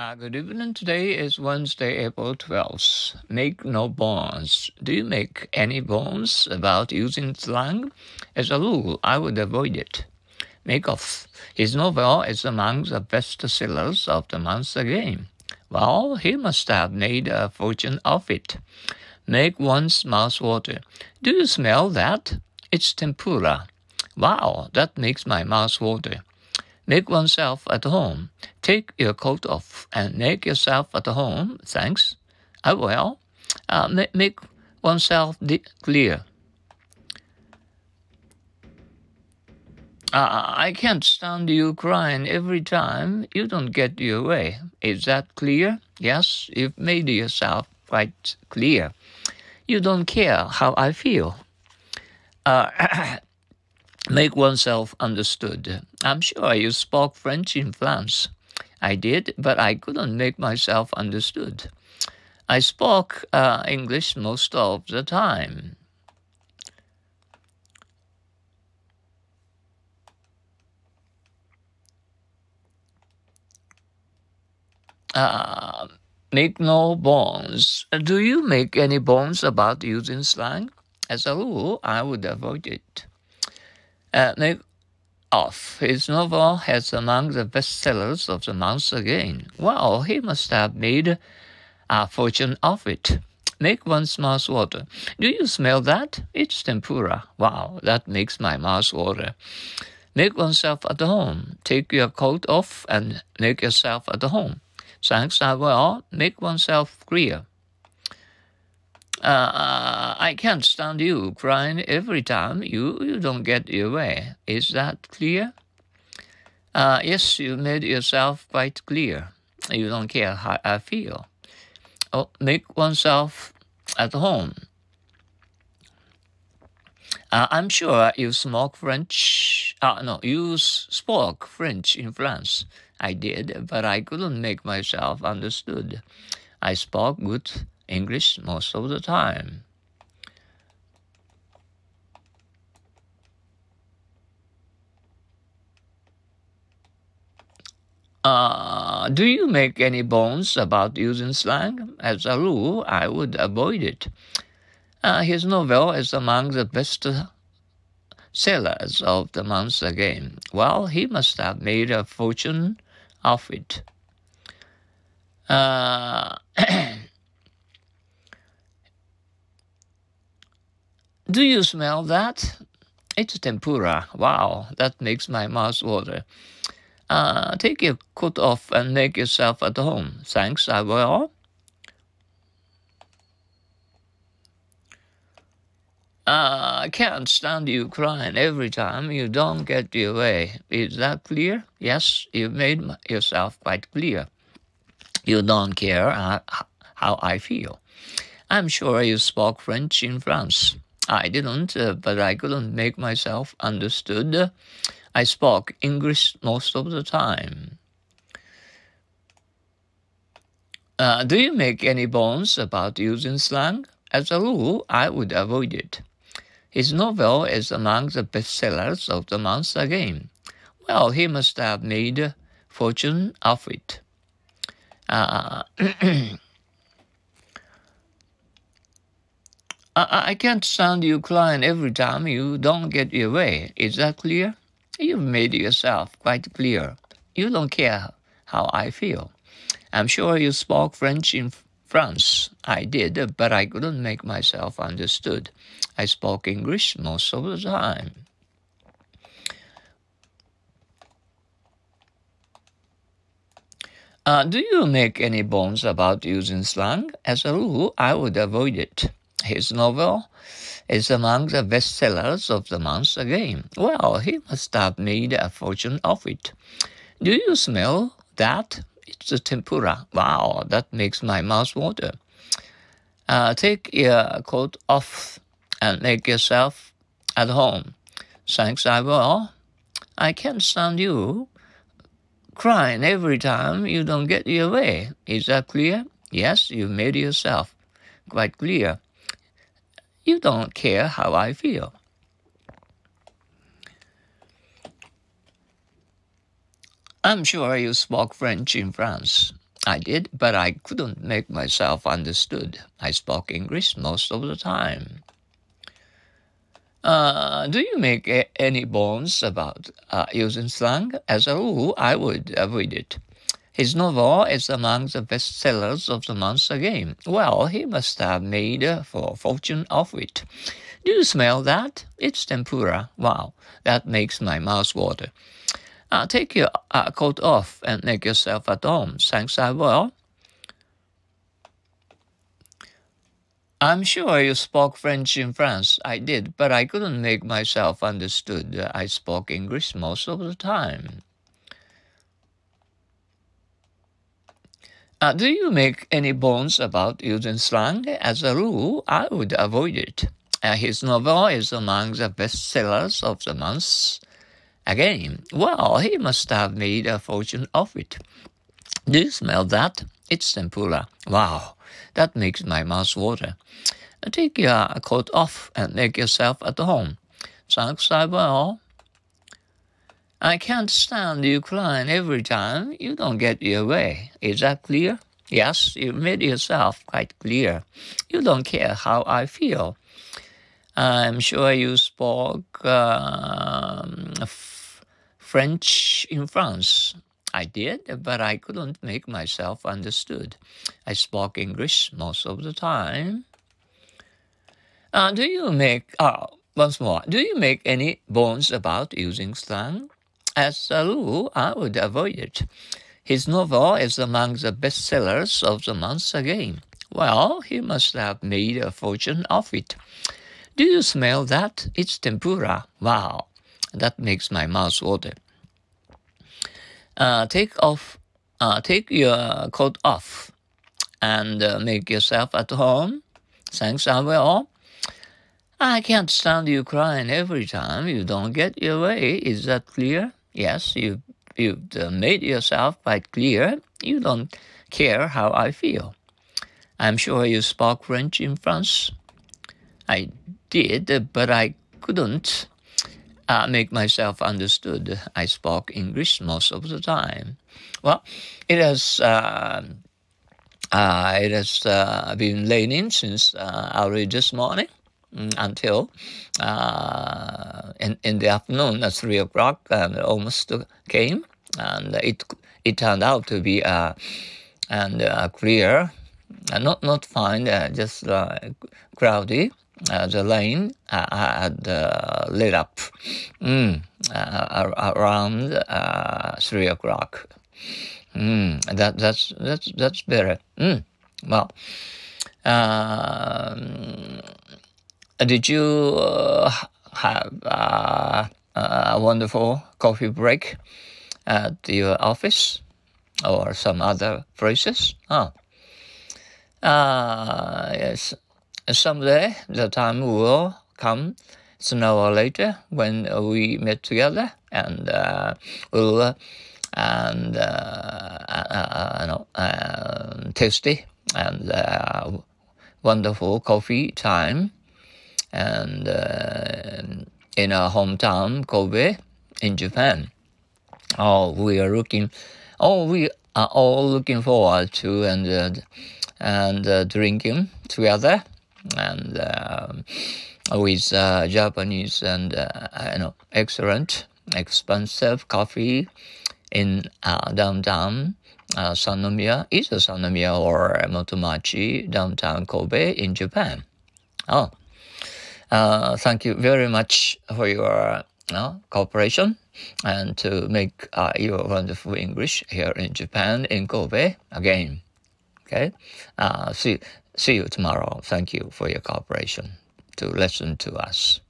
Uh, good evening. Today is Wednesday, April 12th. Make no bones. Do you make any bones about using slang? As a rule, I would avoid it. Makeoff. His novel is among the best sellers of the month again. Well, he must have made a fortune of it. Make one's mouth water. Do you smell that? It's tempura. Wow, that makes my mouth water. Make oneself at home. Take your coat off and make yourself at home. Thanks. I will. Uh, make, make oneself clear. Uh, I can't stand you crying every time you don't get your way. Is that clear? Yes, you've made yourself quite clear. You don't care how I feel. Uh, make oneself understood. I'm sure you spoke French in France. I did, but I couldn't make myself understood. I spoke uh, English most of the time. Uh, make no bones. Do you make any bones about using slang? As a rule, I would avoid it. Uh, off. His novel has among the bestsellers of the month again. Well, he must have made a fortune of it. Make one's mouth water. Do you smell that? It's tempura. Wow, that makes my mouth water. Make oneself at home. Take your coat off and make yourself at home. Thanks, I will. Make oneself clear. Uh, I can't stand you crying every time you, you don't get your way. Is that clear? Uh, yes, you made yourself quite clear. You don't care how I feel. Oh, make oneself at home. Uh, I'm sure you spoke French. Uh, no, you spoke French in France. I did, but I couldn't make myself understood. I spoke good English most of the time. Uh, do you make any bones about using slang? As a rule, I would avoid it. Uh, his novel is among the best sellers of the month again. Well, he must have made a fortune of it. Uh, Do you smell that? It's tempura. Wow, that makes my mouth water. Uh, take your coat off and make yourself at home. Thanks, I will. Uh, I can't stand you crying every time you don't get your way. Is that clear? Yes, you've made yourself quite clear. You don't care uh, how I feel. I'm sure you spoke French in France. I didn't, uh, but I couldn't make myself understood. I spoke English most of the time. Uh, do you make any bones about using slang? As a rule, I would avoid it. His novel is among the bestsellers of the month again. Well, he must have made a fortune off it. Uh, I, I can't stand you client every time you don't get your way. Is that clear? You've made yourself quite clear. You don't care how I feel. I'm sure you spoke French in France. I did, but I couldn't make myself understood. I spoke English most of the time. Uh, do you make any bones about using slang? As a rule, I would avoid it. His novel is among the bestsellers of the month again. Well, he must have made a fortune of it. Do you smell that? It's a tempura. Wow, that makes my mouth water. Uh, take your coat off and make yourself at home. Thanks, I will. I can't stand you crying every time you don't get your way. Is that clear? Yes, you've made yourself quite clear. You don't care how I feel. I'm sure you spoke French in France. I did, but I couldn't make myself understood. I spoke English most of the time. Uh, do you make a- any bones about uh, using slang? As a rule, I would avoid it. His novel is among the bestsellers of the month again. Well, he must have made a fortune off it. Do you smell that? It's tempura. Wow, that makes my mouth water. Uh, take your uh, coat off and make yourself at home. Thanks, I will. I'm sure you spoke French in France. I did, but I couldn't make myself understood. I spoke English most of the time. Uh, do you make any bones about using slang? As a rule, I would avoid it. Uh, his novel is among the bestsellers of the month. Again, well, he must have made a fortune off it. Do you smell that? It's tempura. Wow, that makes my mouth water. Take your coat off and make yourself at home. Thanks, I will. I can't stand you crying every time you don't get your way. Is that clear? Yes, you made yourself quite clear. You don't care how I feel. I'm sure you spoke um, French in France. I did, but I couldn't make myself understood. I spoke English most of the time. Uh, do you make, oh, once more, do you make any bones about using slang? As a rule, I would avoid it. His novel is among the bestsellers of the month again. Well, he must have made a fortune of it. Do you smell that? It's tempura. Wow. That makes my mouth water. Uh, take off, uh, take your coat off, and uh, make yourself at home. Thanks, I will. I can't stand you crying every time you don't get your way. Is that clear? Yes, you you've uh, made yourself quite clear. You don't care how I feel. I'm sure you spoke French in France. I did, but I couldn't uh, make myself understood. I spoke English most of the time. Well, it has uh, uh, it has uh, been raining since uh, early this morning mm, until uh, in in the afternoon at three o'clock and almost came and it it turned out to be uh, and clear, not not fine, just cloudy uh, the lane uh, had uh, lit up mm, around three o'clock. Mm, that that's that's that's better. Mm, well, um, did you have a wonderful coffee break at your office or some other places? Oh. Uh, yes, someday the time will come sooner or later when we meet together and uh, we'll uh, and uh, uh, know, um, tasty and uh, wonderful coffee time and uh, in our hometown Kobe in Japan. Oh, we are looking. Oh, we are all looking forward to and and drinking together and with uh, Japanese and uh, you know excellent expensive coffee in uh, downtown uh, Sannomiya, either Sannomiya or Motomachi, downtown Kobe in Japan. Oh, uh, thank you very much for your uh, cooperation and to make uh, your wonderful English here in Japan in Kobe again. Okay, uh, see See you tomorrow. Thank you for your cooperation to listen to us.